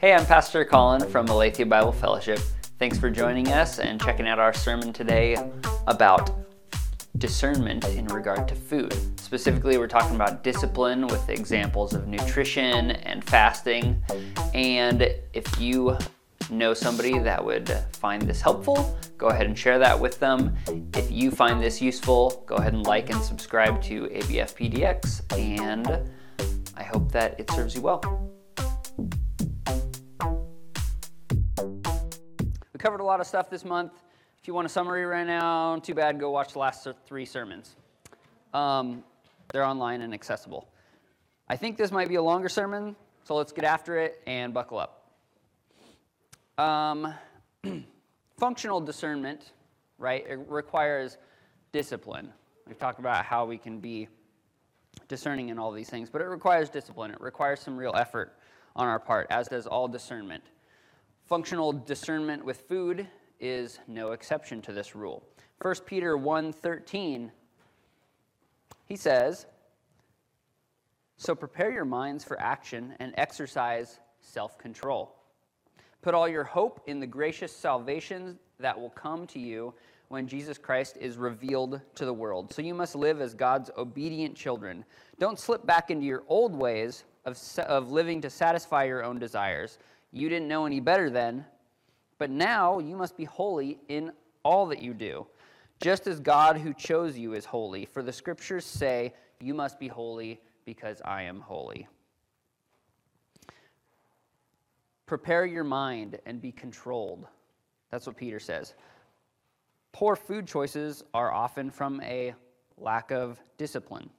Hey, I'm Pastor Colin from Aletheia Bible Fellowship. Thanks for joining us and checking out our sermon today about discernment in regard to food. Specifically, we're talking about discipline with examples of nutrition and fasting. And if you know somebody that would find this helpful, go ahead and share that with them. If you find this useful, go ahead and like and subscribe to ABF PDX, and I hope that it serves you well. We covered a lot of stuff this month. If you want a summary right now, too bad, go watch the last three sermons. Um, they're online and accessible. I think this might be a longer sermon, so let's get after it and buckle up. Um, functional discernment, right, it requires discipline. We've talked about how we can be discerning in all these things, but it requires discipline. It requires some real effort on our part, as does all discernment. Functional discernment with food is no exception to this rule. 1 Peter 1:13 he says, "So prepare your minds for action and exercise self-control. Put all your hope in the gracious salvation that will come to you when Jesus Christ is revealed to the world. So you must live as God's obedient children. Don't slip back into your old ways of, of living to satisfy your own desires. You didn't know any better then, but now you must be holy in all that you do, just as God who chose you is holy. For the scriptures say, You must be holy because I am holy. Prepare your mind and be controlled. That's what Peter says. Poor food choices are often from a lack of discipline,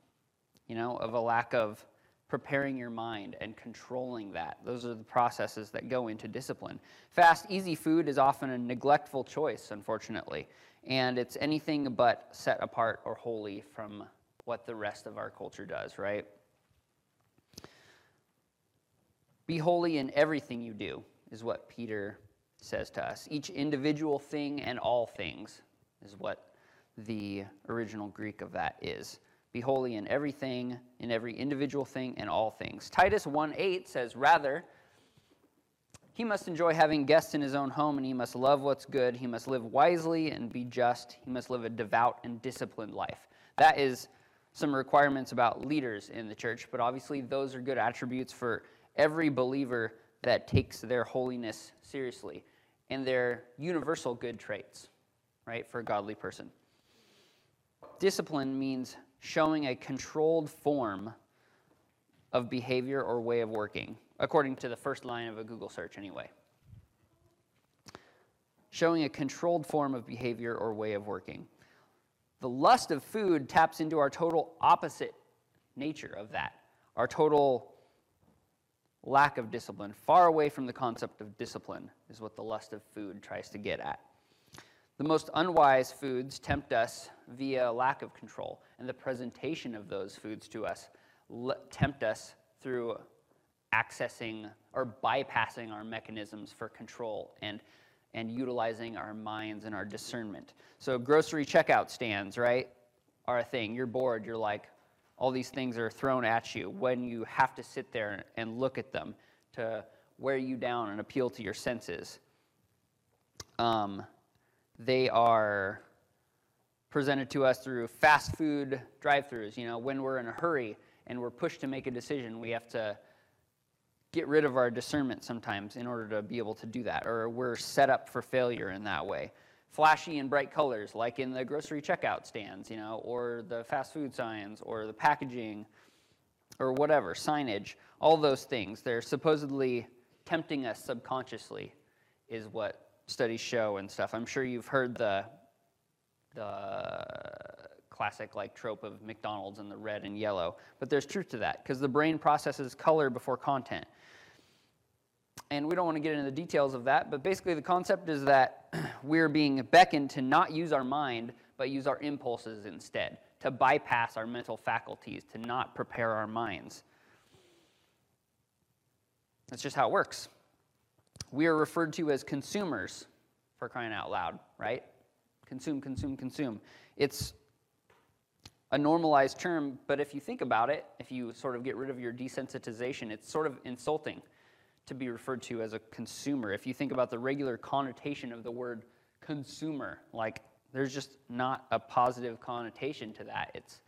you know, of a lack of preparing your mind and controlling that. Those are the processes that go into discipline. Fast, easy food is often a neglectful choice, unfortunately, and it's anything but set apart or holy from what the rest of our culture does, right? Be holy in everything you do, is what Peter says to us. Each individual thing and all things is what the original Greek of that is. Be holy in everything, in every individual thing, and all things. Titus 1 8 says, Rather, he must enjoy having guests in his own home, and he must love what's good. He must live wisely and be just. He must live a devout and disciplined life. That is some requirements about leaders in the church, but obviously, those are good attributes for every believer that takes their holiness seriously and their universal good traits, right, for a godly person. Discipline means showing a controlled form of behavior or way of working, according to the first line of a Google search, anyway. Showing a controlled form of behavior or way of working. The lust of food taps into our total opposite nature of that, our total lack of discipline. Far away from the concept of discipline is what the lust of food tries to get at. The most unwise foods tempt us via lack of control, and the presentation of those foods to us tempt us through accessing or bypassing our mechanisms for control and, and utilizing our minds and our discernment. So, grocery checkout stands, right, are a thing. You're bored, you're like, all these things are thrown at you when you have to sit there and look at them to wear you down and appeal to your senses. Um, they are presented to us through fast food drive-throughs. You know, when we're in a hurry and we're pushed to make a decision, we have to get rid of our discernment sometimes in order to be able to do that, or we're set up for failure in that way. Flashy and bright colors, like in the grocery checkout stands, you know, or the fast food signs, or the packaging, or whatever, signage, all those things. They're supposedly tempting us subconsciously, is what studies show and stuff. I'm sure you've heard the the classic like trope of McDonald's and the red and yellow, but there's truth to that because the brain processes color before content. And we don't want to get into the details of that, but basically the concept is that we're being beckoned to not use our mind, but use our impulses instead, to bypass our mental faculties, to not prepare our minds. That's just how it works we are referred to as consumers for crying out loud, right? Consume, consume, consume. It's a normalized term, but if you think about it, if you sort of get rid of your desensitization, it's sort of insulting to be referred to as a consumer. If you think about the regular connotation of the word consumer, like there's just not a positive connotation to that. It's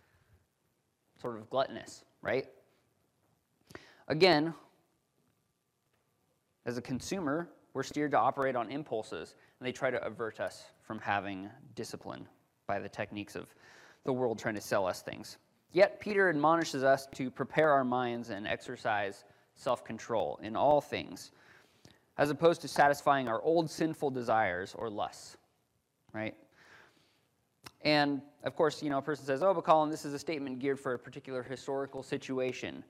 sort of gluttonous, right? Again, as a consumer, we're steered to operate on impulses, and they try to avert us from having discipline by the techniques of the world trying to sell us things. Yet, Peter admonishes us to prepare our minds and exercise self control in all things, as opposed to satisfying our old sinful desires or lusts, right? And of course, you know, a person says, oh, but Colin, this is a statement geared for a particular historical situation.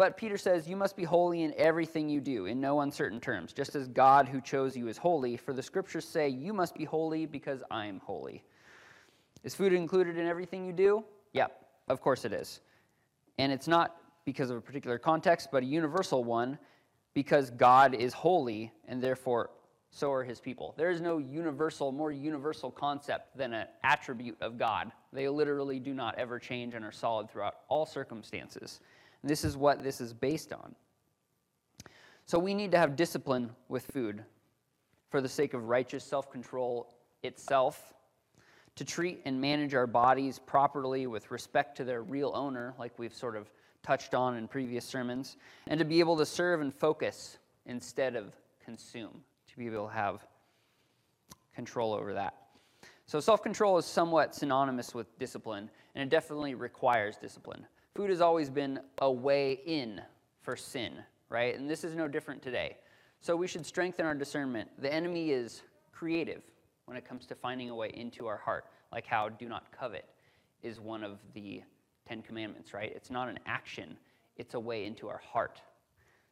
But Peter says, You must be holy in everything you do, in no uncertain terms, just as God who chose you is holy. For the scriptures say, You must be holy because I am holy. Is food included in everything you do? Yep, of course it is. And it's not because of a particular context, but a universal one, because God is holy, and therefore so are his people. There is no universal, more universal concept than an attribute of God. They literally do not ever change and are solid throughout all circumstances. And this is what this is based on. So we need to have discipline with food for the sake of righteous self control itself, to treat and manage our bodies properly with respect to their real owner, like we've sort of touched on in previous sermons, and to be able to serve and focus instead of consume, to be able to have control over that. So, self control is somewhat synonymous with discipline, and it definitely requires discipline food has always been a way in for sin, right? And this is no different today. So we should strengthen our discernment. The enemy is creative when it comes to finding a way into our heart, like how do not covet is one of the Ten Commandments, right? It's not an action, it's a way into our heart.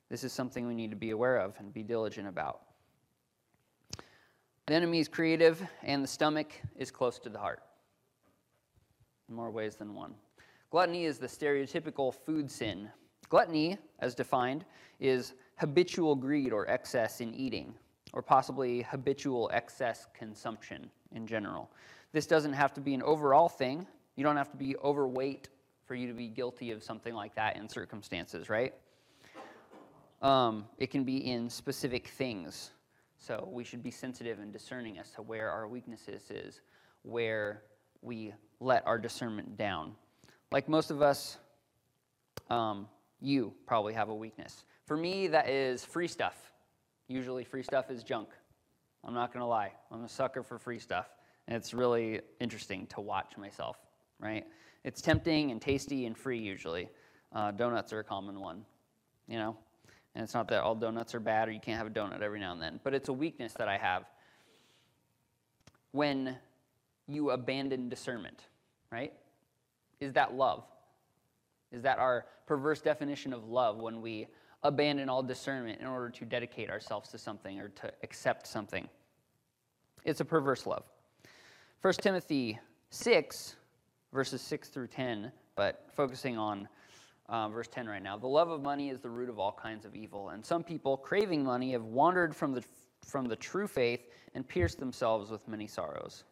This is something we need to be aware of and be diligent about. The enemy is creative, and the stomach is close to the heart in more ways than one. Gluttony is the stereotypical food sin. Gluttony, as defined, is habitual greed or excess in eating, or possibly habitual excess consumption in general. This doesn't have to be an overall thing. You don't have to be overweight for you to be guilty of something like that in circumstances, right? Um, it can be in specific things. So we should be sensitive and discerning as to where our weaknesses is, where we let our discernment down. Like most of us, um, you probably have a weakness. For me, that is free stuff. Usually, free stuff is junk. I'm not going to lie. I'm a sucker for free stuff. And it's really interesting to watch myself, right? It's tempting and tasty and free, usually. Uh, donuts are a common one, you know? And it's not that all donuts are bad or you can't have a donut every now and then, but it's a weakness that I have when you abandon discernment, right? Is that love? Is that our perverse definition of love when we abandon all discernment in order to dedicate ourselves to something or to accept something? It's a perverse love. 1 Timothy 6, verses 6 through 10, but focusing on uh, verse 10 right now. The love of money is the root of all kinds of evil, and some people, craving money, have wandered from the, from the true faith and pierced themselves with many sorrows.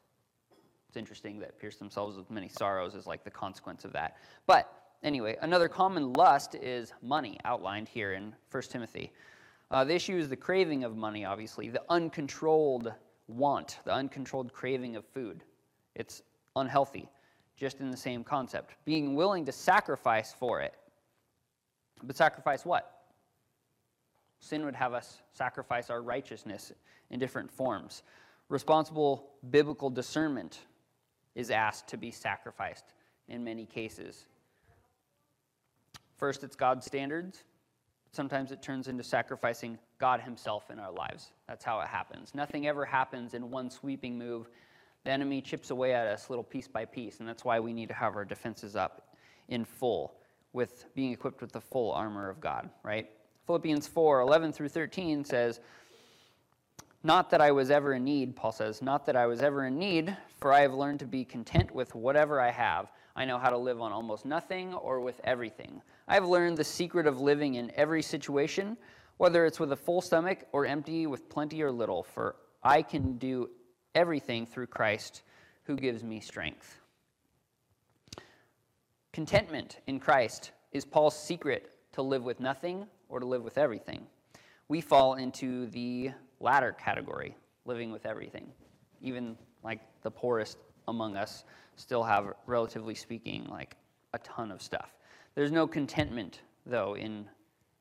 It's interesting that pierce themselves with many sorrows is like the consequence of that. But anyway, another common lust is money, outlined here in 1 Timothy. Uh, the issue is the craving of money, obviously, the uncontrolled want, the uncontrolled craving of food. It's unhealthy, just in the same concept. Being willing to sacrifice for it. But sacrifice what? Sin would have us sacrifice our righteousness in different forms. Responsible biblical discernment is asked to be sacrificed in many cases. First, it's God's standards. Sometimes it turns into sacrificing God Himself in our lives. That's how it happens. Nothing ever happens in one sweeping move. The enemy chips away at us little piece by piece, and that's why we need to have our defenses up in full with being equipped with the full armor of God, right? Philippians 4 11 through 13 says, not that I was ever in need, Paul says, not that I was ever in need, for I have learned to be content with whatever I have. I know how to live on almost nothing or with everything. I have learned the secret of living in every situation, whether it's with a full stomach or empty, with plenty or little, for I can do everything through Christ who gives me strength. Contentment in Christ is Paul's secret to live with nothing or to live with everything. We fall into the latter category, living with everything. Even like the poorest among us still have, relatively speaking, like a ton of stuff. There's no contentment, though, in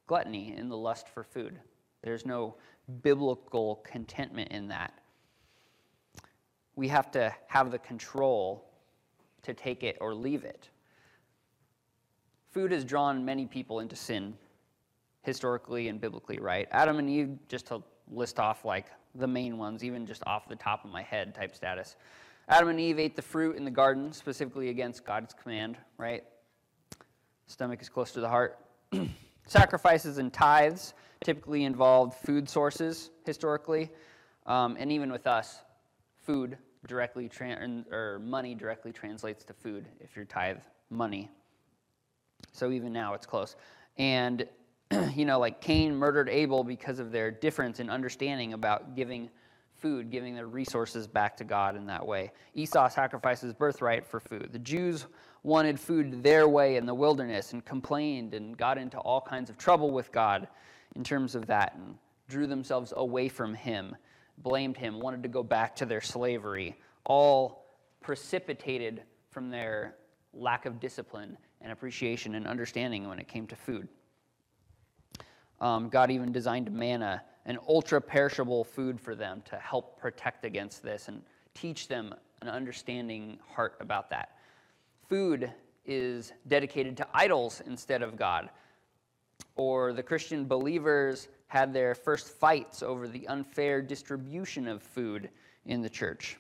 gluttony, in the lust for food. There's no biblical contentment in that. We have to have the control to take it or leave it. Food has drawn many people into sin, historically and biblically, right? Adam and Eve, just to list off like the main ones, even just off the top of my head type status. Adam and Eve ate the fruit in the garden, specifically against God's command, right? Stomach is close to the heart. Sacrifices and tithes typically involved food sources historically, um, and even with us, food directly or money directly translates to food if you're tithe money. So even now it's close. And you know, like Cain murdered Abel because of their difference in understanding about giving food, giving their resources back to God in that way. Esau sacrifices birthright for food. The Jews wanted food their way in the wilderness and complained and got into all kinds of trouble with God in terms of that and drew themselves away from Him, blamed Him, wanted to go back to their slavery, all precipitated from their lack of discipline and appreciation and understanding when it came to food. Um, God even designed manna, an ultra perishable food for them to help protect against this and teach them an understanding heart about that. Food is dedicated to idols instead of God. Or the Christian believers had their first fights over the unfair distribution of food in the church.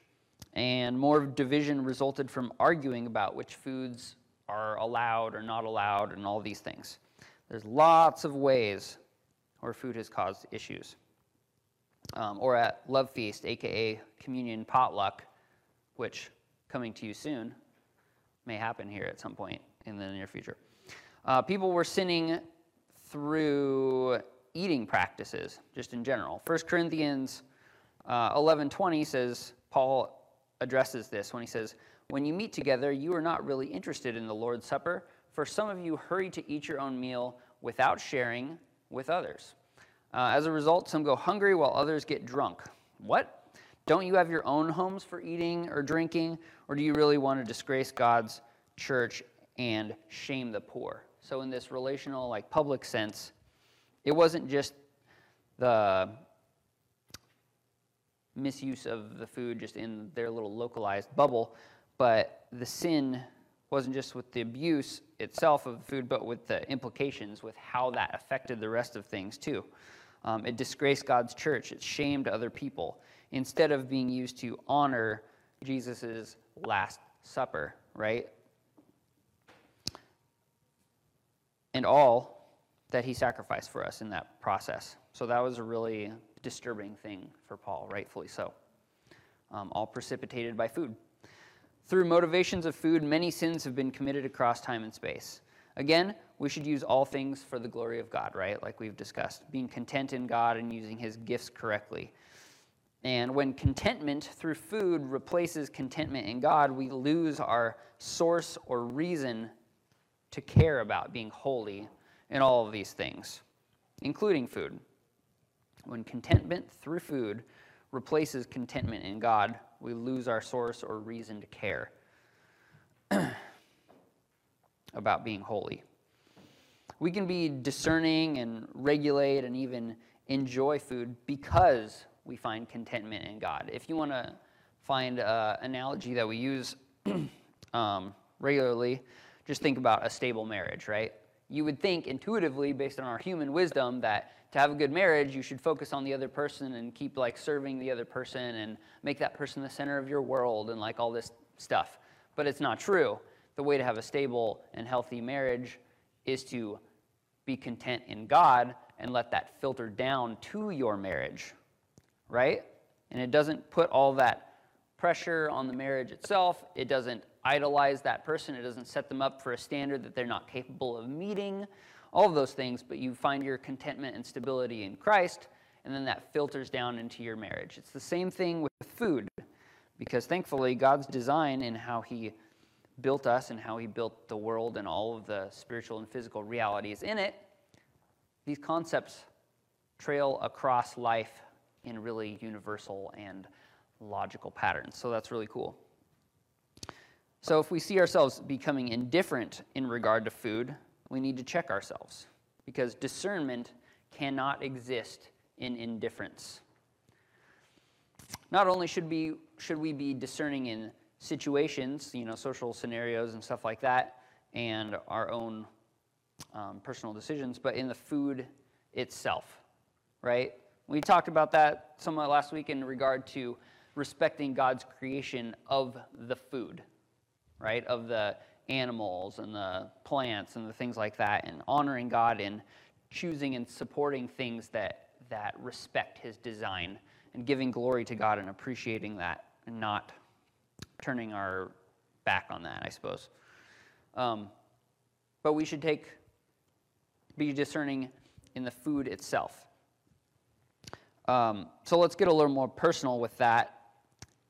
And more division resulted from arguing about which foods are allowed or not allowed and all these things. There's lots of ways or food has caused issues. Um, or at Love Feast, aka Communion Potluck, which coming to you soon may happen here at some point in the near future. Uh, people were sinning through eating practices, just in general. 1 Corinthians uh, 11:20 says Paul addresses this when he says, "When you meet together, you are not really interested in the Lord's Supper, for some of you hurry to eat your own meal without sharing with others. Uh, as a result, some go hungry while others get drunk. What? Don't you have your own homes for eating or drinking? Or do you really want to disgrace God's church and shame the poor? So, in this relational, like public sense, it wasn't just the misuse of the food just in their little localized bubble, but the sin wasn't just with the abuse itself of food, but with the implications with how that affected the rest of things too. Um, it disgraced God's church. It shamed other people instead of being used to honor Jesus' Last Supper, right? And all that he sacrificed for us in that process. So that was a really disturbing thing for Paul, rightfully so. Um, all precipitated by food. Through motivations of food, many sins have been committed across time and space. Again, we should use all things for the glory of God, right? Like we've discussed, being content in God and using his gifts correctly. And when contentment through food replaces contentment in God, we lose our source or reason to care about being holy in all of these things, including food. When contentment through food replaces contentment in God, we lose our source or reason to care about being holy. We can be discerning and regulate and even enjoy food because we find contentment in God. If you want to find an analogy that we use um, regularly, just think about a stable marriage, right? You would think intuitively, based on our human wisdom, that to have a good marriage, you should focus on the other person and keep like serving the other person and make that person the center of your world and like all this stuff. But it's not true. The way to have a stable and healthy marriage is to be content in God and let that filter down to your marriage, right? And it doesn't put all that pressure on the marriage itself. It doesn't idolize that person. It doesn't set them up for a standard that they're not capable of meeting all of those things, but you find your contentment and stability in Christ, and then that filters down into your marriage. It's the same thing with food, because thankfully, God's design in how He built us and how He built the world and all of the spiritual and physical realities in it, these concepts trail across life in really universal and logical patterns. So that's really cool. So if we see ourselves becoming indifferent in regard to food, we need to check ourselves because discernment cannot exist in indifference. Not only should, be, should we be discerning in situations, you know, social scenarios and stuff like that, and our own um, personal decisions, but in the food itself, right? We talked about that somewhat last week in regard to respecting God's creation of the food, right? Of the animals and the plants and the things like that, and honoring God and choosing and supporting things that, that respect His design and giving glory to God and appreciating that and not turning our back on that, I suppose. Um, but we should take, be discerning in the food itself. Um, so let's get a little more personal with that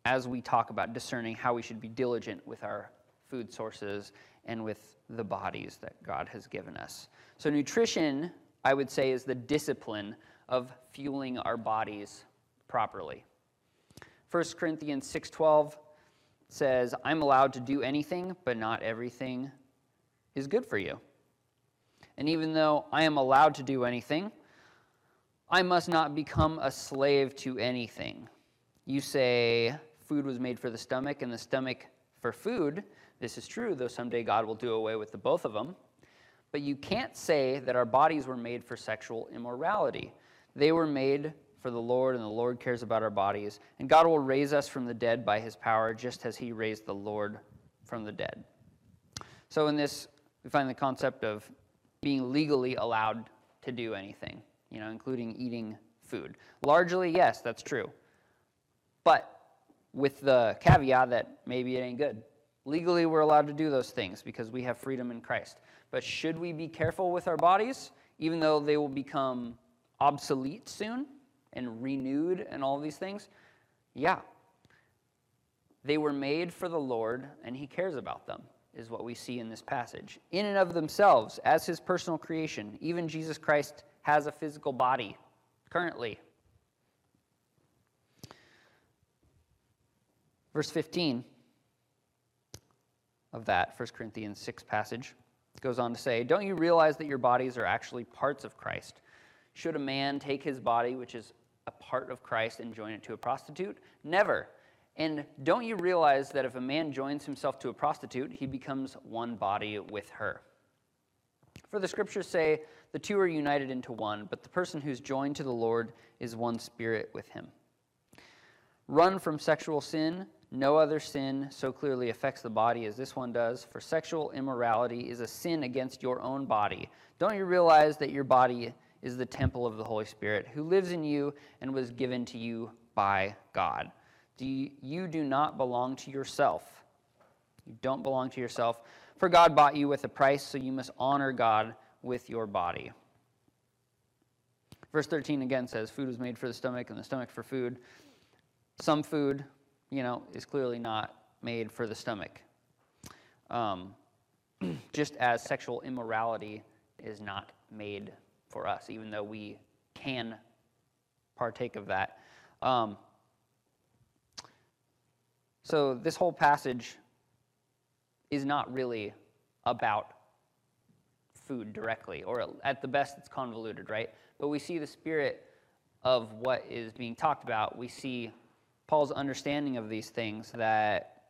as we talk about discerning how we should be diligent with our food sources and with the bodies that God has given us. So, nutrition, I would say, is the discipline of fueling our bodies properly. 1 Corinthians 6:12 says, "I'm allowed to do anything, but not everything is good for you." And even though I am allowed to do anything, I must not become a slave to anything. You say food was made for the stomach and the stomach for food. This is true, though someday God will do away with the both of them. But you can't say that our bodies were made for sexual immorality. They were made for the Lord, and the Lord cares about our bodies. And God will raise us from the dead by his power, just as he raised the Lord from the dead. So, in this, we find the concept of being legally allowed to do anything, you know, including eating food. Largely, yes, that's true. But with the caveat that maybe it ain't good. Legally, we're allowed to do those things because we have freedom in Christ. But should we be careful with our bodies, even though they will become obsolete soon and renewed and all these things? Yeah. They were made for the Lord, and He cares about them, is what we see in this passage. In and of themselves, as His personal creation, even Jesus Christ has a physical body currently. Verse 15 of that 1 Corinthians 6 passage goes on to say, Don't you realize that your bodies are actually parts of Christ? Should a man take his body, which is a part of Christ, and join it to a prostitute? Never. And don't you realize that if a man joins himself to a prostitute, he becomes one body with her? For the scriptures say, the two are united into one, but the person who's joined to the Lord is one spirit with him. Run from sexual sin. No other sin so clearly affects the body as this one does, for sexual immorality is a sin against your own body. Don't you realize that your body is the temple of the Holy Spirit, who lives in you and was given to you by God? Do you, you do not belong to yourself. You don't belong to yourself, for God bought you with a price, so you must honor God with your body. Verse 13 again says, Food was made for the stomach, and the stomach for food. Some food you know, is clearly not made for the stomach. Um, just as sexual immorality is not made for us, even though we can partake of that. Um, so, this whole passage is not really about food directly, or at the best, it's convoluted, right? But we see the spirit of what is being talked about. We see Paul's understanding of these things that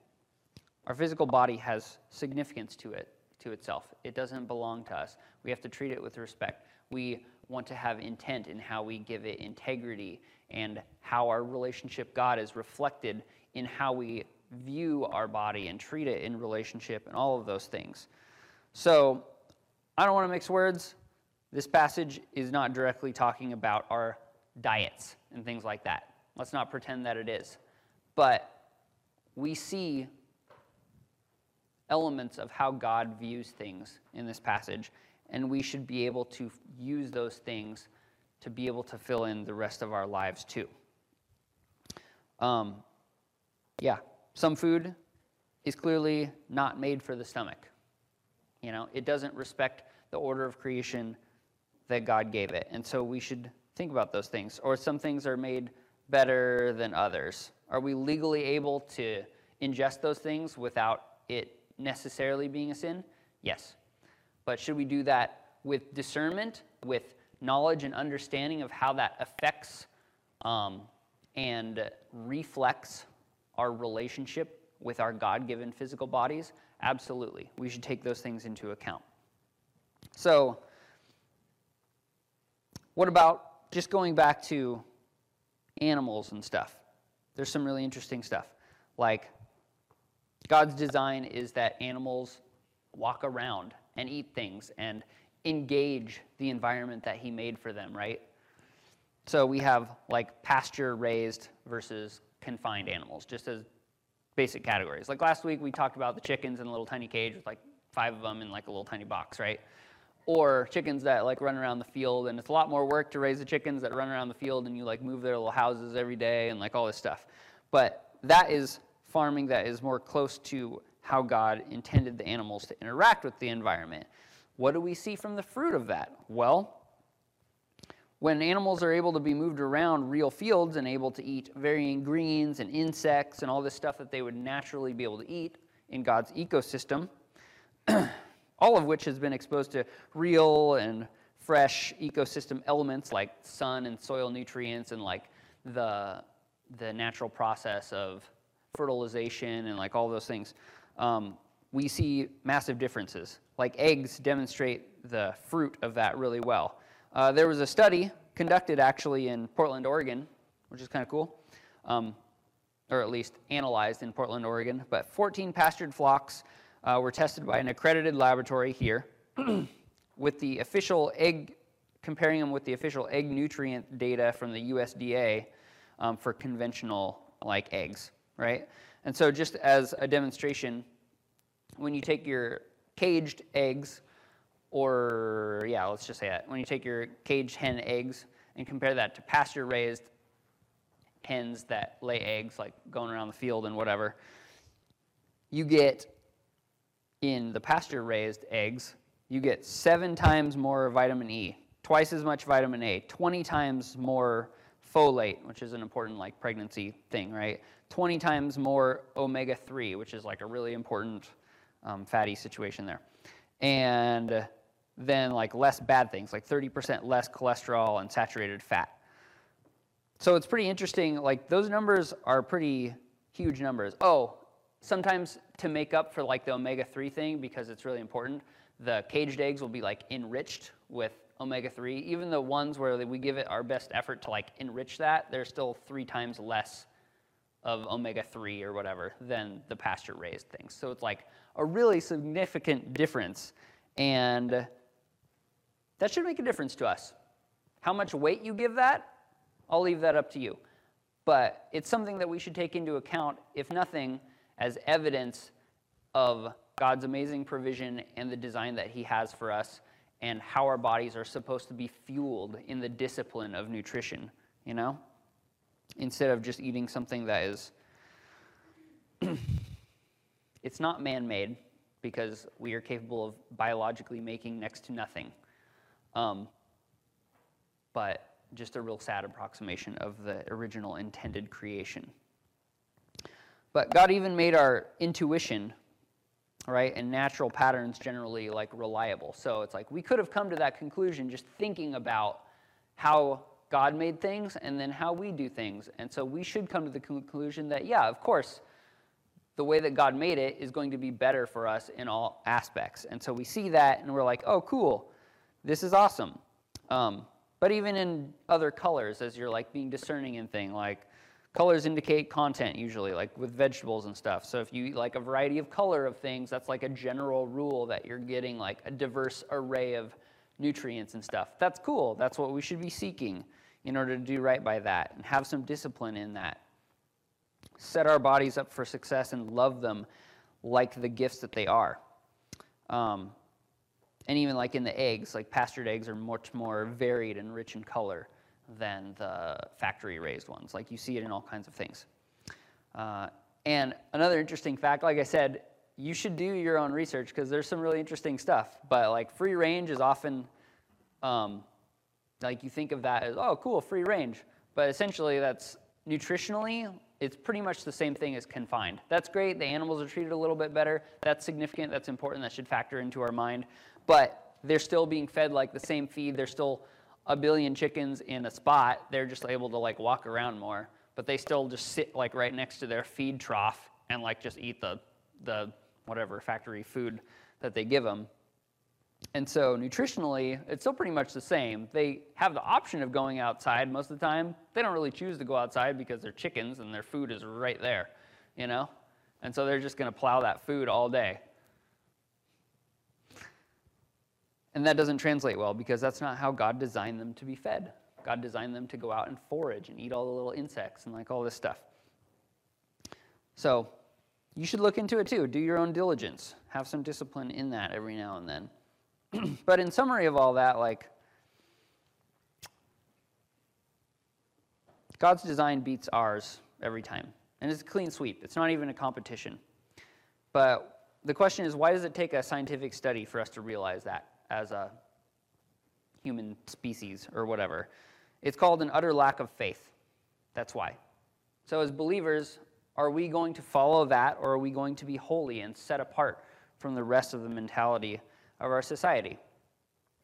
our physical body has significance to it, to itself. It doesn't belong to us. We have to treat it with respect. We want to have intent in how we give it integrity and how our relationship God is reflected in how we view our body and treat it in relationship and all of those things. So, I don't want to mix words. This passage is not directly talking about our diets and things like that. Let's not pretend that it is. But we see elements of how God views things in this passage, and we should be able to use those things to be able to fill in the rest of our lives too. Um, yeah, some food is clearly not made for the stomach. You know, it doesn't respect the order of creation that God gave it. And so we should Think about those things. Or some things are made better than others. Are we legally able to ingest those things without it necessarily being a sin? Yes. But should we do that with discernment, with knowledge and understanding of how that affects um, and reflects our relationship with our God given physical bodies? Absolutely. We should take those things into account. So, what about just going back to animals and stuff? There's some really interesting stuff. Like, God's design is that animals walk around and eat things and engage the environment that He made for them, right? So we have like pasture raised versus confined animals, just as basic categories. Like last week, we talked about the chickens in a little tiny cage with like five of them in like a little tiny box, right? Or chickens that like run around the field, and it's a lot more work to raise the chickens that run around the field, and you like move their little houses every day and like all this stuff. But that is farming that is more close to how God intended the animals to interact with the environment. What do we see from the fruit of that? Well, when animals are able to be moved around real fields and able to eat varying greens and insects and all this stuff that they would naturally be able to eat in God's ecosystem, all of which has been exposed to real and fresh ecosystem elements like sun and soil nutrients and like the, the natural process of fertilization and like all those things, um, we see massive differences. Like eggs demonstrate the fruit of that really well. Uh, there was a study conducted actually in Portland, Oregon, which is kind of cool, um, or at least analyzed in Portland, Oregon. But 14 pastured flocks uh, were tested by an accredited laboratory here with the official egg, comparing them with the official egg nutrient data from the USDA um, for conventional like eggs right? And so, just as a demonstration, when you take your caged eggs, or yeah, let's just say that, when you take your caged hen eggs and compare that to pasture raised hens that lay eggs, like going around the field and whatever, you get in the pasture raised eggs, you get seven times more vitamin E, twice as much vitamin A, 20 times more folate, which is an important like pregnancy thing, right? 20 times more omega 3, which is like a really important um, fatty situation there. And then like less bad things, like 30% less cholesterol and saturated fat. So it's pretty interesting. Like those numbers are pretty huge numbers. Oh, sometimes to make up for like the omega 3 thing, because it's really important, the caged eggs will be like enriched with omega 3. Even the ones where we give it our best effort to like enrich that, they're still three times less of omega 3 or whatever than the pasture raised things. So it's like a really significant difference. And that should make a difference to us. How much weight you give that, I'll leave that up to you. But it's something that we should take into account, if nothing, as evidence of God's amazing provision and the design that He has for us and how our bodies are supposed to be fueled in the discipline of nutrition, you know? instead of just eating something that is it's not man-made because we are capable of biologically making next to nothing um, but just a real sad approximation of the original intended creation but god even made our intuition right and natural patterns generally like reliable so it's like we could have come to that conclusion just thinking about how God made things and then how we do things. And so we should come to the conclusion that, yeah, of course, the way that God made it is going to be better for us in all aspects. And so we see that and we're like, oh, cool, this is awesome. Um, but even in other colors, as you're like being discerning in thing, like colors indicate content usually, like with vegetables and stuff. So if you eat like a variety of color of things, that's like a general rule that you're getting like a diverse array of nutrients and stuff. That's cool. That's what we should be seeking in order to do right by that and have some discipline in that. Set our bodies up for success and love them like the gifts that they are. Um, and even like in the eggs, like pastured eggs are much more varied and rich in color than the factory raised ones. Like you see it in all kinds of things. Uh, and another interesting fact, like I said, you should do your own research because there's some really interesting stuff. But like free range is often um, Like you think of that as, oh, cool, free range. But essentially, that's nutritionally, it's pretty much the same thing as confined. That's great. The animals are treated a little bit better. That's significant. That's important. That should factor into our mind. But they're still being fed like the same feed. They're still a billion chickens in a spot. They're just able to like walk around more. But they still just sit like right next to their feed trough and like just eat the the whatever factory food that they give them. And so nutritionally, it's still pretty much the same. They have the option of going outside most of the time. They don't really choose to go outside because they're chickens and their food is right there, you know? And so they're just going to plow that food all day. And that doesn't translate well because that's not how God designed them to be fed. God designed them to go out and forage and eat all the little insects and like all this stuff. So you should look into it too. Do your own diligence. Have some discipline in that every now and then. but in summary of all that, like, God's design beats ours every time. And it's a clean sweep. It's not even a competition. But the question is why does it take a scientific study for us to realize that as a human species or whatever? It's called an utter lack of faith. That's why. So, as believers, are we going to follow that or are we going to be holy and set apart from the rest of the mentality of our society.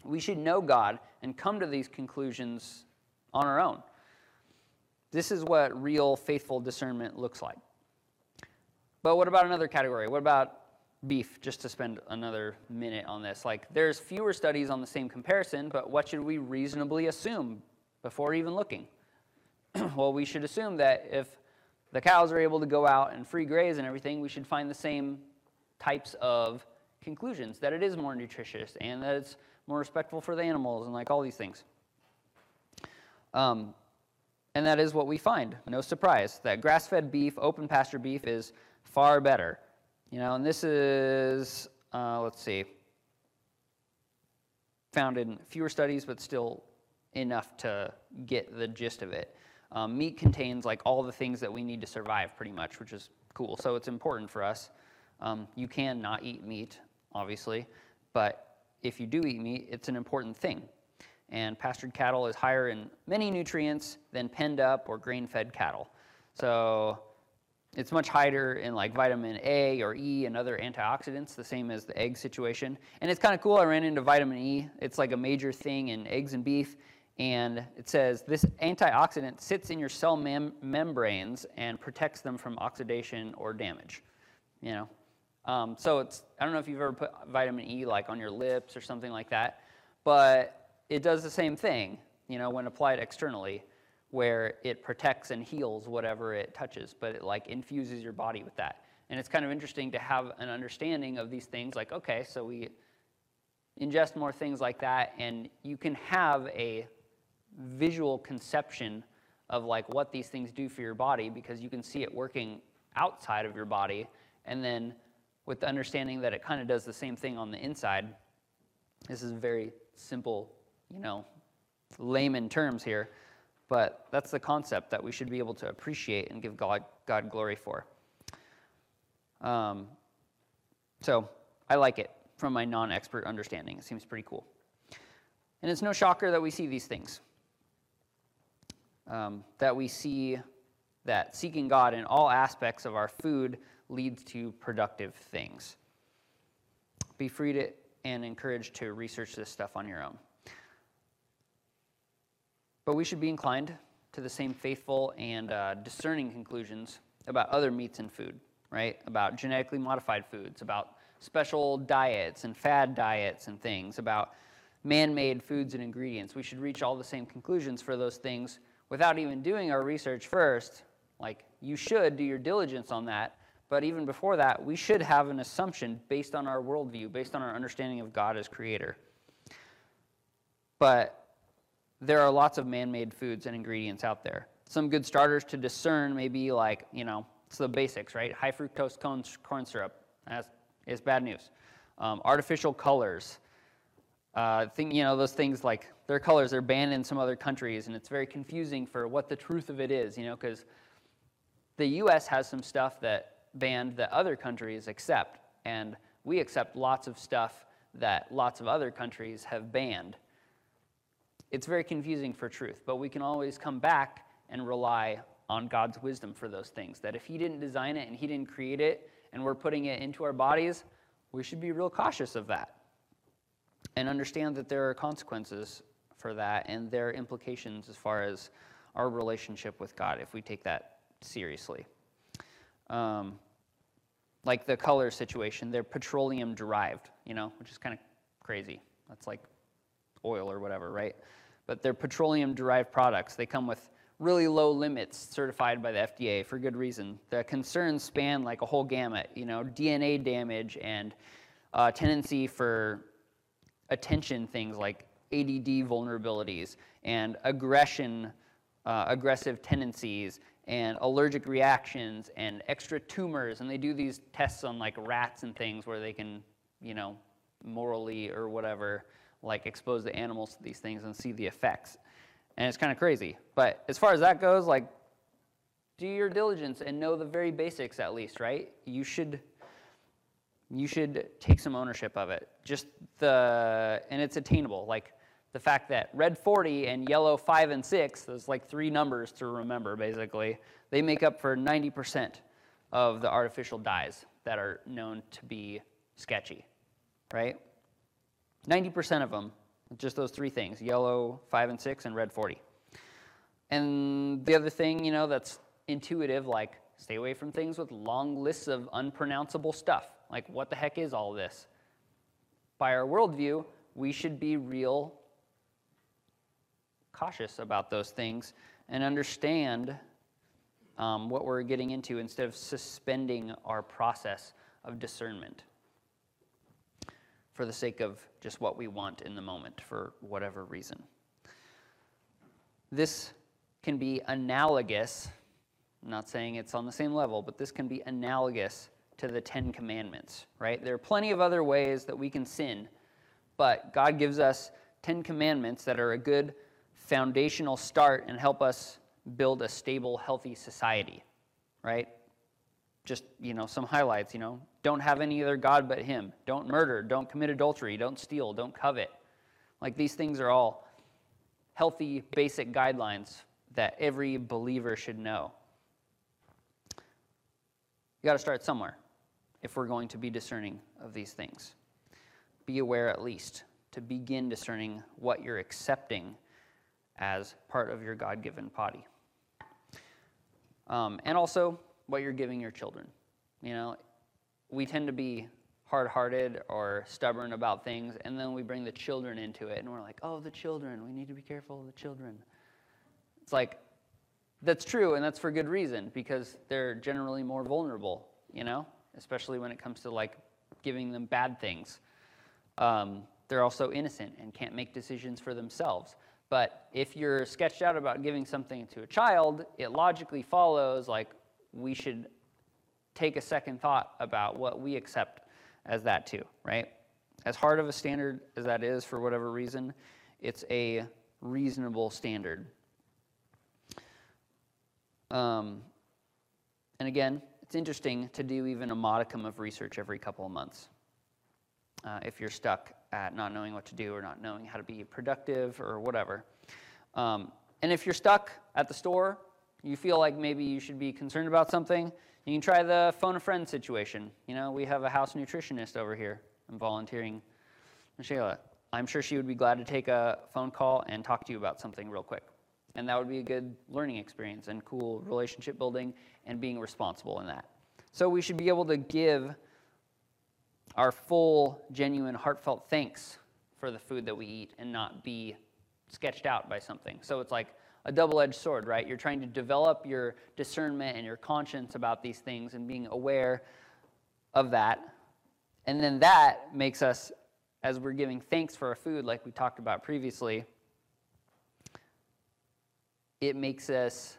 We should know God and come to these conclusions on our own. This is what real faithful discernment looks like. But what about another category? What about beef, just to spend another minute on this? Like, there's fewer studies on the same comparison, but what should we reasonably assume before even looking? well, we should assume that if the cows are able to go out and free graze and everything, we should find the same types of conclusions that it is more nutritious and that it's more respectful for the animals and like all these things. Um, and that is what we find. No surprise that grass fed beef, open pasture beef is far better. You know, and this is, uh, let's see, found in fewer studies, but still enough to get the gist of it. Um, meat contains like all the things that we need to survive, pretty much, which is cool. So it's important for us. Um, you can not eat meat obviously, but if you do eat meat, it's an important thing. And pastured cattle is higher in many nutrients than penned up or grain fed cattle. So it's much higher in like vitamin A or E and other antioxidants, the same as the egg situation. And it's kind of cool. I ran into vitamin E. It's like a major thing in eggs and beef. And it says this antioxidant sits in your cell mem- membranes and protects them from oxidation or damage. You know, um, so it's I don't know if you've ever put vitamin E like on your lips or something like that, but it does the same thing, you know, when applied externally, where it protects and heals whatever it touches, but it like infuses your body with that. And it's kind of interesting to have an understanding of these things. Like, okay, so we ingest more things like that, and you can have a visual conception of like what these things do for your body because you can see it working outside of your body, and then with the understanding that it kind of does the same thing on the inside. This is very simple, you know, layman terms here, but that's the concept that we should be able to appreciate and give God, God glory for. Um, so I like it from my non expert understanding. It seems pretty cool. And it's no shocker that we see these things. Um, that we see that seeking God in all aspects of our food leads to productive things. Be free to and encouraged to research this stuff on your own. But we should be inclined to the same faithful and uh, discerning conclusions about other meats and food, right? About genetically modified foods, about special diets and fad diets and things, about man made foods and ingredients. We should reach all the same conclusions for those things without even doing our research first. Like, you should do your diligence on that but even before that, we should have an assumption based on our worldview, based on our understanding of God as creator. But there are lots of man made foods and ingredients out there. Some good starters to discern may be like, you know, it's the basics, right? High fructose corn, corn syrup. That's is bad news. Um, artificial colors. Uh, think, you know, those things like their colors, they're banned in some other countries, and it's very confusing for what the truth of it is, you know, because the U.S. has some stuff that banned that other countries accept. And we accept lots of stuff that lots of other countries have banned. It's very confusing for truth, but we can always come back and rely on God's wisdom for those things. That if He didn't design it and He didn't create it, and we're putting it into our bodies, we should be real cautious of that and understand that there are consequences for that and there are implications as far as our relationship with God if we take that seriously. Um, like the color situation, they're petroleum derived, you know, which is kind of crazy. That's like oil or whatever, right? But they're petroleum derived products. They come with really low limits certified by the FDA for good reason. The concerns span like a whole gamut, you know, DNA damage and uh, tendency for attention things like ADD vulnerabilities and aggression, uh, aggressive tendencies and allergic reactions and extra tumors. And they do these tests on like rats and things where they can, you know, morally or whatever, like expose the animals to these things and see the effects and it's kind of crazy. But as far as that goes, like, do your diligence and know the very basics at least, right? You should you should take some ownership of it. Just the and it's attainable. Like the fact that red 40 and yellow 5 and 6, those like three numbers to remember basically, they make up for 90% of the artificial dyes that are known to be sketchy, right? 90% of them just those three things yellow, 5 and 6, and red 40. And the other thing, you know, that's intuitive, like stay away from things with long lists of unpronounceable stuff. Like, what the heck is all this? By our worldview, we should be real cautious about those things and understand um, what we're getting into instead of suspending our process of discernment for the sake of just what we want in the moment for whatever reason. This can be analogous, I'm not saying it's on the same level, but this can be analogous to the Ten Commandments, right? There are plenty of other ways that we can sin, but God gives us Ten Commandments that are a good foundational start and help us build a stable, healthy society, right? Just, you know, some highlights, you know, don't have any other God but Him. Don't murder. Don't commit adultery. Don't steal. Don't covet. Like these things are all healthy, basic guidelines that every believer should know. You got to start somewhere if we're going to be discerning of these things. Be aware at least to begin discerning what you're accepting as part of your God given body. Um, and also what you're giving your children. You know, we tend to be hard hearted or stubborn about things, and then we bring the children into it, and we're like, oh, the children, we need to be careful of the children. It's like, that's true, and that's for good reason, because they're generally more vulnerable, you know, especially when it comes to like giving them bad things. Um, they're also innocent and can't make decisions for themselves. But if you're sketched out about giving something to a child, it logically follows like we should take a second thought about what we accept as that too, right? As hard of a standard as that is for whatever reason, it's a reasonable standard. Um, and again, it's interesting to do even a modicum of research every couple of months. Uh, if you're stuck at not knowing what to do or not knowing how to be productive or whatever. Um, and if you're stuck at the store, you feel like maybe you should be concerned about something, you can try the phone a friend situation. You know, we have a house nutritionist over here. I'm volunteering Michelle. I'm sure she would be glad to take a phone call and talk to you about something real quick. And that would be a good learning experience and cool relationship building and being responsible in that. So we should be able to give our full, genuine, heartfelt thanks for the food that we eat and not be sketched out by something. So it's like, a double edged sword, right? You're trying to develop your discernment and your conscience about these things and being aware of that. And then that makes us, as we're giving thanks for our food, like we talked about previously, it makes us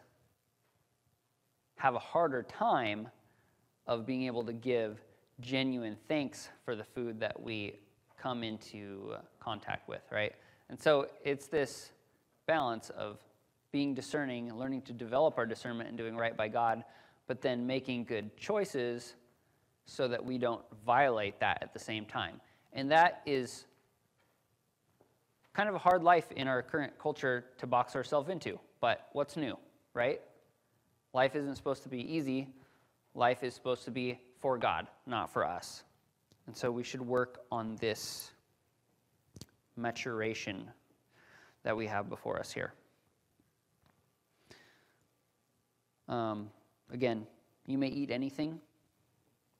have a harder time of being able to give genuine thanks for the food that we come into contact with, right? And so it's this balance of being discerning, learning to develop our discernment and doing right by God, but then making good choices so that we don't violate that at the same time. And that is kind of a hard life in our current culture to box ourselves into. But what's new, right? Life isn't supposed to be easy. Life is supposed to be for God, not for us. And so we should work on this maturation that we have before us here. Um, again, you may eat anything,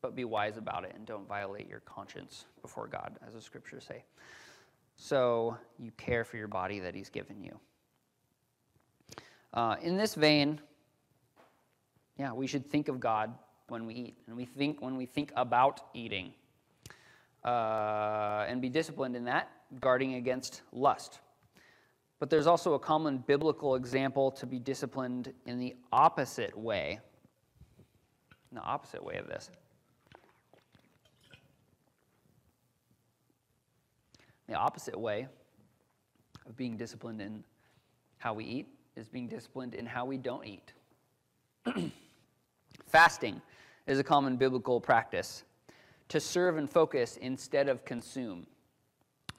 but be wise about it and don't violate your conscience before God, as the scriptures say. So you care for your body that He's given you. Uh, in this vein, yeah, we should think of God when we eat, and we think when we think about eating, uh, and be disciplined in that, guarding against lust. But there's also a common biblical example to be disciplined in the opposite way. In the opposite way of this. The opposite way of being disciplined in how we eat is being disciplined in how we don't eat. Fasting is a common biblical practice. To serve and focus instead of consume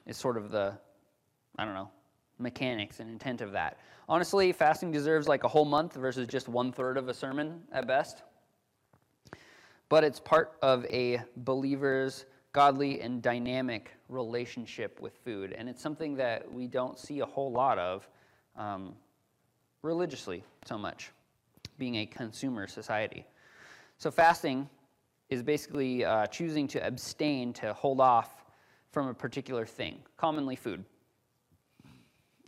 is sort of the, I don't know, mechanics and intent of that. Honestly, fasting deserves like a whole month versus just one third of a sermon at best. But it's part of a believer's godly and dynamic relationship with food. And it's something that we don't see a whole lot of um, religiously so much, being a consumer society. So, fasting is basically uh, choosing to abstain, to hold off from a particular thing, commonly food.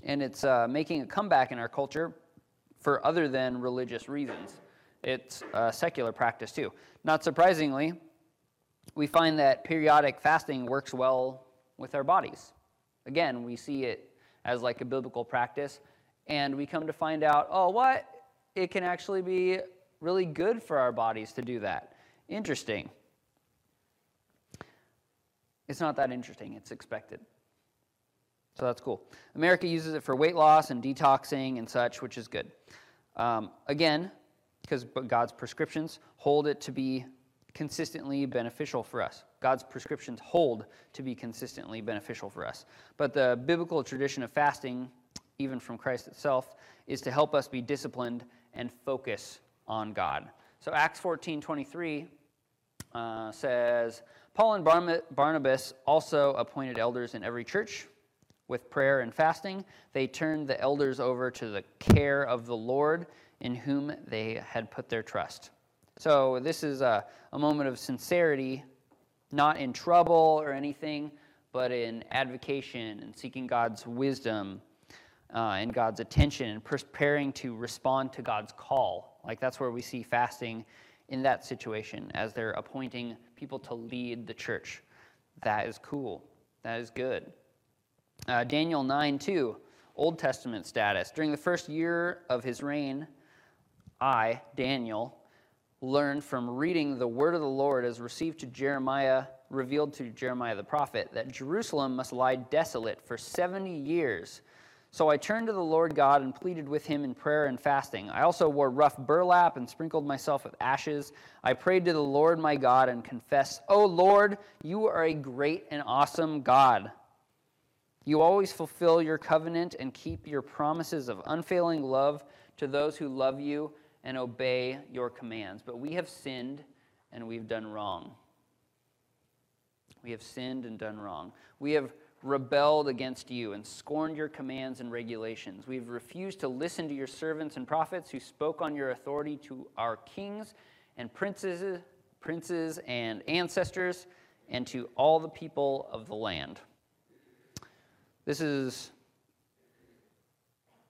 And it's uh, making a comeback in our culture for other than religious reasons. It's a secular practice too. Not surprisingly, we find that periodic fasting works well with our bodies. Again, we see it as like a biblical practice, and we come to find out, oh, what? It can actually be really good for our bodies to do that. Interesting. It's not that interesting, it's expected. So that's cool. America uses it for weight loss and detoxing and such, which is good. Um, again, because God's prescriptions hold it to be consistently beneficial for us. God's prescriptions hold to be consistently beneficial for us. But the biblical tradition of fasting, even from Christ itself, is to help us be disciplined and focus on God. So Acts 14 23 uh, says, Paul and Barnabas also appointed elders in every church. With prayer and fasting, they turned the elders over to the care of the Lord in whom they had put their trust. So, this is a, a moment of sincerity, not in trouble or anything, but in advocation and seeking God's wisdom uh, and God's attention and preparing to respond to God's call. Like, that's where we see fasting in that situation as they're appointing people to lead the church. That is cool. That is good. Uh, Daniel 9 2, Old Testament status. During the first year of his reign, I, Daniel, learned from reading the word of the Lord as received to Jeremiah, revealed to Jeremiah the prophet, that Jerusalem must lie desolate for 70 years so I turned to the Lord God and pleaded with him in prayer and fasting. I also wore rough burlap and sprinkled myself with ashes. I prayed to the Lord my God and confessed, O Lord, you are a great and awesome God. You always fulfill your covenant and keep your promises of unfailing love to those who love you and obey your commands. But we have sinned and we've done wrong. We have sinned and done wrong. We have rebelled against you and scorned your commands and regulations. We've refused to listen to your servants and prophets who spoke on your authority to our kings and princes, princes and ancestors and to all the people of the land. This is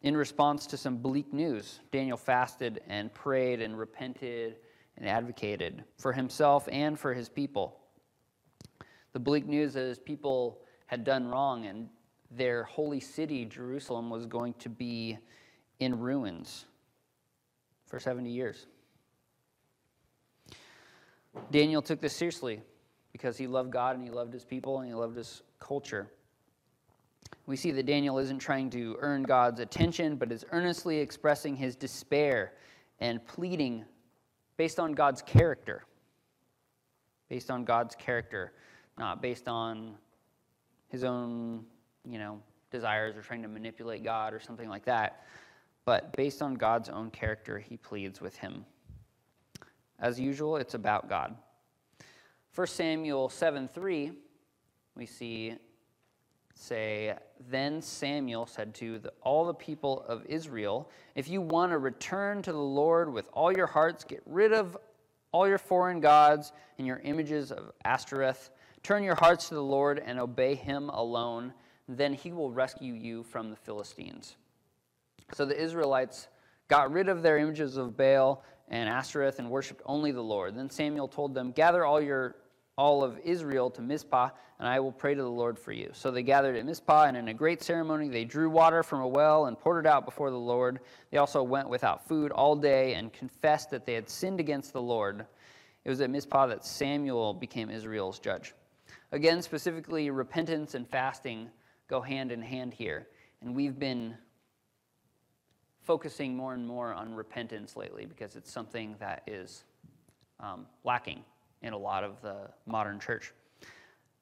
in response to some bleak news. Daniel fasted and prayed and repented and advocated for himself and for his people. The bleak news is people had done wrong, and their holy city, Jerusalem, was going to be in ruins for 70 years. Daniel took this seriously because he loved God and he loved his people and he loved his culture. We see that Daniel isn't trying to earn God's attention, but is earnestly expressing his despair and pleading based on God's character. Based on God's character, not based on his own, you know, desires or trying to manipulate God or something like that. But based on God's own character, he pleads with him. As usual, it's about God. 1 Samuel 7 3, we see say, Then Samuel said to the, all the people of Israel, If you want to return to the Lord with all your hearts, get rid of all your foreign gods and your images of Ashtoreth. Turn your hearts to the Lord and obey him alone. Then he will rescue you from the Philistines. So the Israelites got rid of their images of Baal and Ashtoreth and worshiped only the Lord. Then Samuel told them, Gather all your all of Israel to Mizpah, and I will pray to the Lord for you. So they gathered at Mizpah, and in a great ceremony they drew water from a well and poured it out before the Lord. They also went without food all day and confessed that they had sinned against the Lord. It was at Mizpah that Samuel became Israel's judge. Again, specifically, repentance and fasting go hand in hand here. And we've been focusing more and more on repentance lately because it's something that is um, lacking in a lot of the modern church.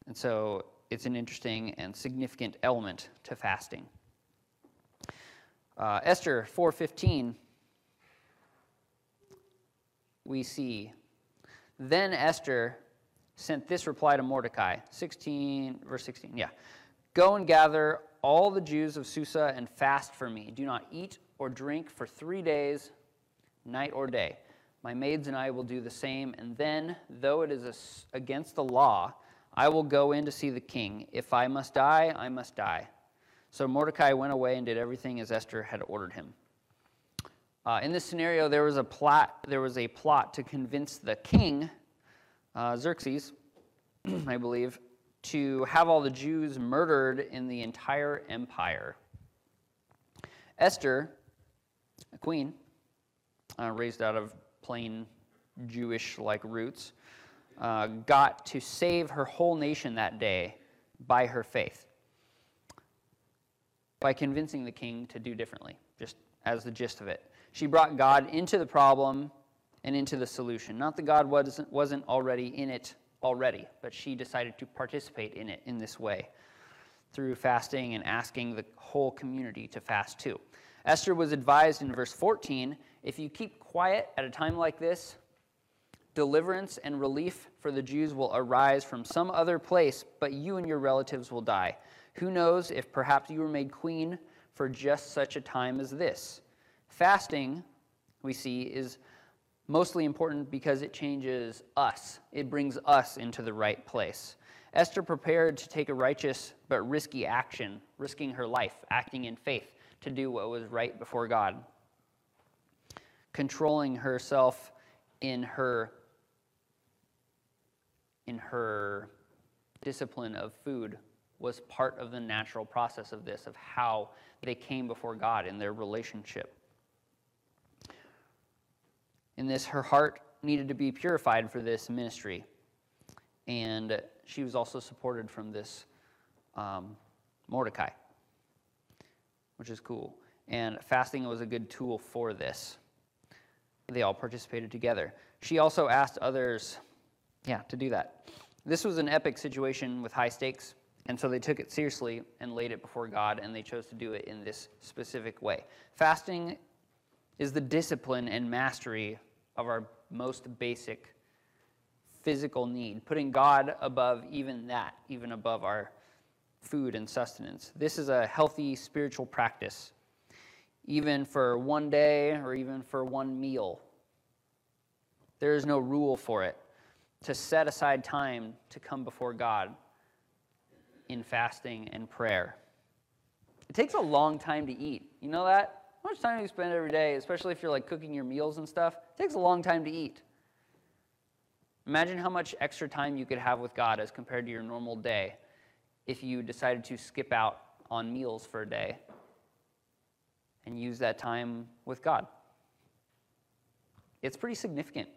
And so it's an interesting and significant element to fasting. Uh, Esther 4:15 we see then Esther sent this reply to Mordecai 16 verse 16 yeah go and gather all the Jews of Susa and fast for me do not eat or drink for 3 days night or day my maids and I will do the same, and then, though it is against the law, I will go in to see the king. If I must die, I must die. So Mordecai went away and did everything as Esther had ordered him. Uh, in this scenario, there was a plot. There was a plot to convince the king, uh, Xerxes, I believe, to have all the Jews murdered in the entire empire. Esther, a queen, uh, raised out of plain Jewish like roots, uh, got to save her whole nation that day by her faith, by convincing the king to do differently, just as the gist of it. She brought God into the problem and into the solution. Not that God wasn't, wasn't already in it already, but she decided to participate in it in this way through fasting and asking the whole community to fast too. Esther was advised in verse 14 if you keep quiet at a time like this, deliverance and relief for the Jews will arise from some other place, but you and your relatives will die. Who knows if perhaps you were made queen for just such a time as this? Fasting, we see, is mostly important because it changes us, it brings us into the right place. Esther prepared to take a righteous but risky action, risking her life, acting in faith to do what was right before God controlling herself in her in her discipline of food was part of the natural process of this of how they came before God in their relationship. In this her heart needed to be purified for this ministry. And she was also supported from this um, Mordecai, which is cool. And fasting was a good tool for this. They all participated together. She also asked others, yeah, to do that. This was an epic situation with high stakes, and so they took it seriously and laid it before God, and they chose to do it in this specific way. Fasting is the discipline and mastery of our most basic physical need, putting God above even that, even above our food and sustenance. This is a healthy spiritual practice even for one day or even for one meal. There is no rule for it. To set aside time to come before God in fasting and prayer. It takes a long time to eat. You know that? How much time do you spend every day, especially if you're like cooking your meals and stuff? It takes a long time to eat. Imagine how much extra time you could have with God as compared to your normal day if you decided to skip out on meals for a day and use that time with God. It's pretty significant.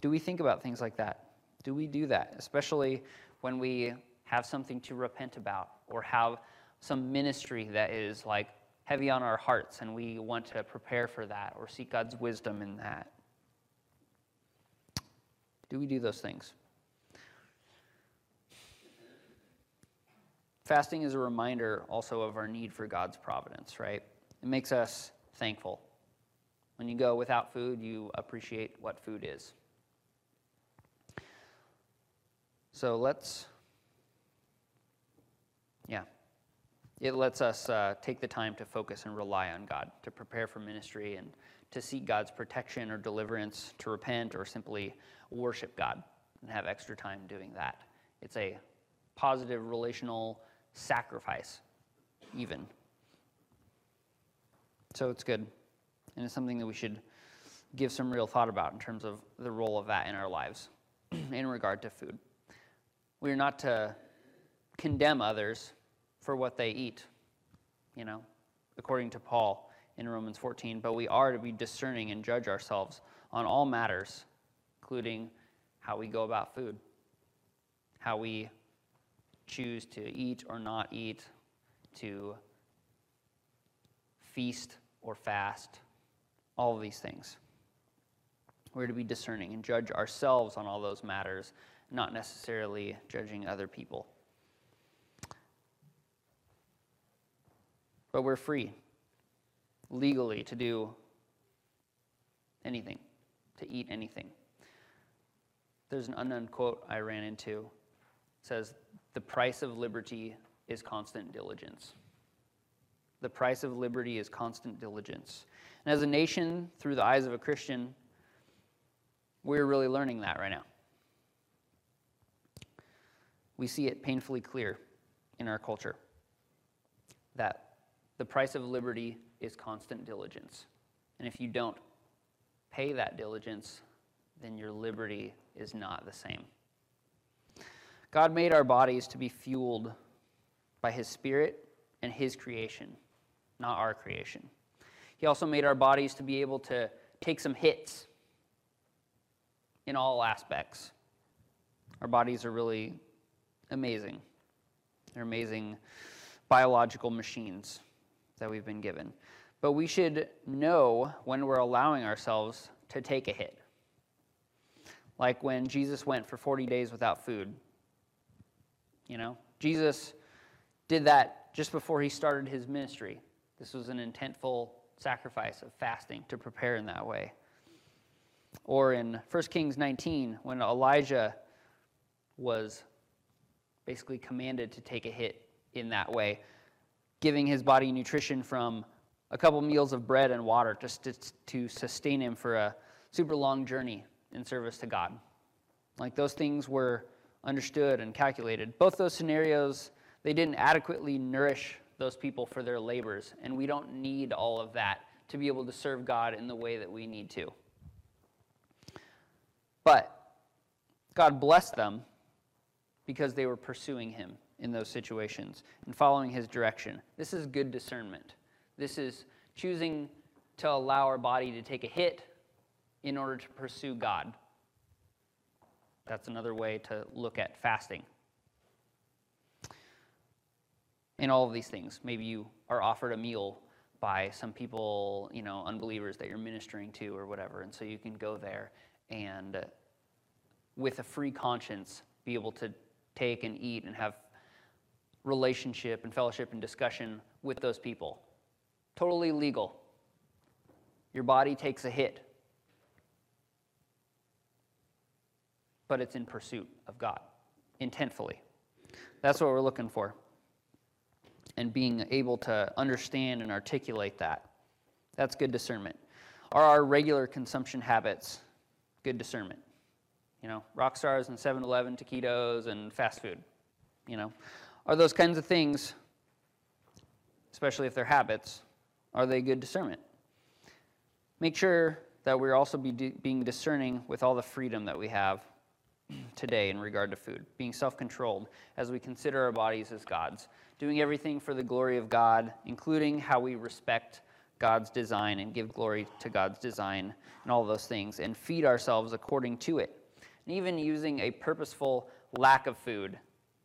Do we think about things like that? Do we do that, especially when we have something to repent about or have some ministry that is like heavy on our hearts and we want to prepare for that or seek God's wisdom in that? Do we do those things? Fasting is a reminder also of our need for God's providence, right? It makes us thankful. When you go without food, you appreciate what food is. So let's, yeah, it lets us uh, take the time to focus and rely on God, to prepare for ministry and to seek God's protection or deliverance, to repent or simply worship God and have extra time doing that. It's a positive relational sacrifice, even. So it's good. And it's something that we should give some real thought about in terms of the role of that in our lives in regard to food. We are not to condemn others for what they eat, you know, according to Paul in Romans 14, but we are to be discerning and judge ourselves on all matters, including how we go about food, how we choose to eat or not eat, to feast or fast, all of these things. We're to be discerning and judge ourselves on all those matters, not necessarily judging other people. But we're free legally to do anything, to eat anything. There's an unknown quote I ran into. It says, The price of liberty is constant diligence. The price of liberty is constant diligence. And as a nation, through the eyes of a Christian, we're really learning that right now. We see it painfully clear in our culture that the price of liberty is constant diligence. And if you don't pay that diligence, then your liberty is not the same. God made our bodies to be fueled by His Spirit and His creation, not our creation. He also made our bodies to be able to take some hits in all aspects. Our bodies are really amazing. They're amazing biological machines that we've been given. But we should know when we're allowing ourselves to take a hit. Like when Jesus went for 40 days without food. You know, Jesus did that just before he started his ministry. This was an intentful sacrifice of fasting to prepare in that way. Or in 1 Kings 19, when Elijah was basically commanded to take a hit in that way, giving his body nutrition from a couple meals of bread and water just to, to sustain him for a super long journey in service to God. Like those things were understood and calculated. Both those scenarios, they didn't adequately nourish those people for their labors, and we don't need all of that to be able to serve God in the way that we need to. But God blessed them because they were pursuing Him in those situations and following his direction. This is good discernment. This is choosing to allow our body to take a hit in order to pursue God. That's another way to look at fasting. In all of these things, maybe you are offered a meal by some people, you know, unbelievers that you're ministering to or whatever, and so you can go there and uh, with a free conscience be able to take and eat and have relationship and fellowship and discussion with those people. Totally legal. Your body takes a hit, but it's in pursuit of God, intentfully. That's what we're looking for. And being able to understand and articulate that. That's good discernment. Are our regular consumption habits good discernment? You know, Rockstars and 7 Eleven taquitos and fast food. You know, are those kinds of things, especially if they're habits, are they good discernment? Make sure that we're also be being discerning with all the freedom that we have today in regard to food, being self controlled as we consider our bodies as God's, doing everything for the glory of God, including how we respect God's design and give glory to God's design and all those things, and feed ourselves according to it. And even using a purposeful lack of food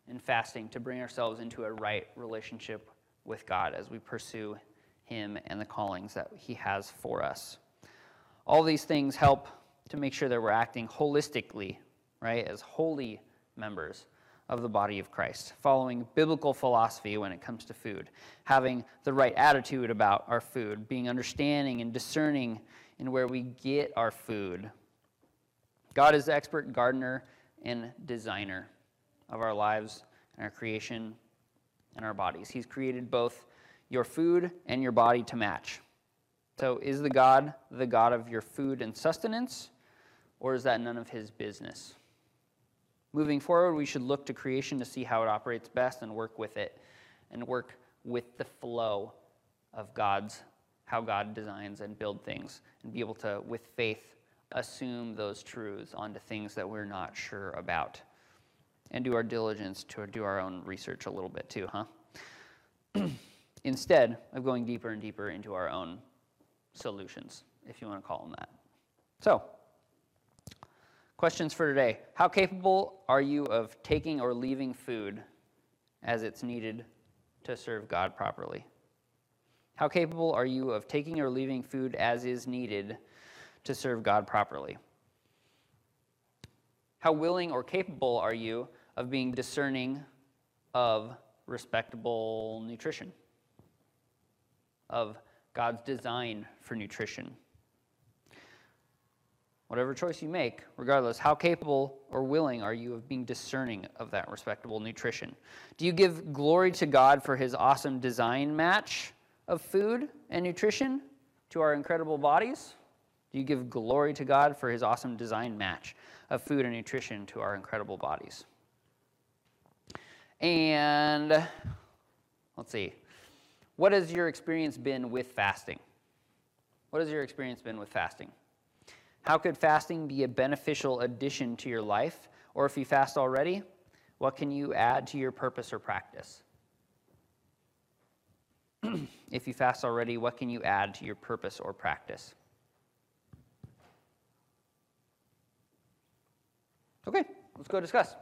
and fasting to bring ourselves into a right relationship with God as we pursue Him and the callings that He has for us. All these things help to make sure that we're acting holistically, right, as holy members of the body of Christ, following biblical philosophy when it comes to food, having the right attitude about our food, being understanding and discerning in where we get our food. God is the expert gardener and designer of our lives and our creation and our bodies. He's created both your food and your body to match. So, is the God the God of your food and sustenance, or is that none of his business? Moving forward, we should look to creation to see how it operates best and work with it and work with the flow of God's, how God designs and build things, and be able to, with faith, assume those truths onto things that we're not sure about. And do our diligence to do our own research a little bit too, huh? Instead of going deeper and deeper into our own solutions, if you want to call them that. So, Questions for today. How capable are you of taking or leaving food as it's needed to serve God properly? How capable are you of taking or leaving food as is needed to serve God properly? How willing or capable are you of being discerning of respectable nutrition? Of God's design for nutrition? Whatever choice you make, regardless, how capable or willing are you of being discerning of that respectable nutrition? Do you give glory to God for his awesome design match of food and nutrition to our incredible bodies? Do you give glory to God for his awesome design match of food and nutrition to our incredible bodies? And let's see. What has your experience been with fasting? What has your experience been with fasting? How could fasting be a beneficial addition to your life? Or if you fast already, what can you add to your purpose or practice? if you fast already, what can you add to your purpose or practice? Okay, let's go discuss.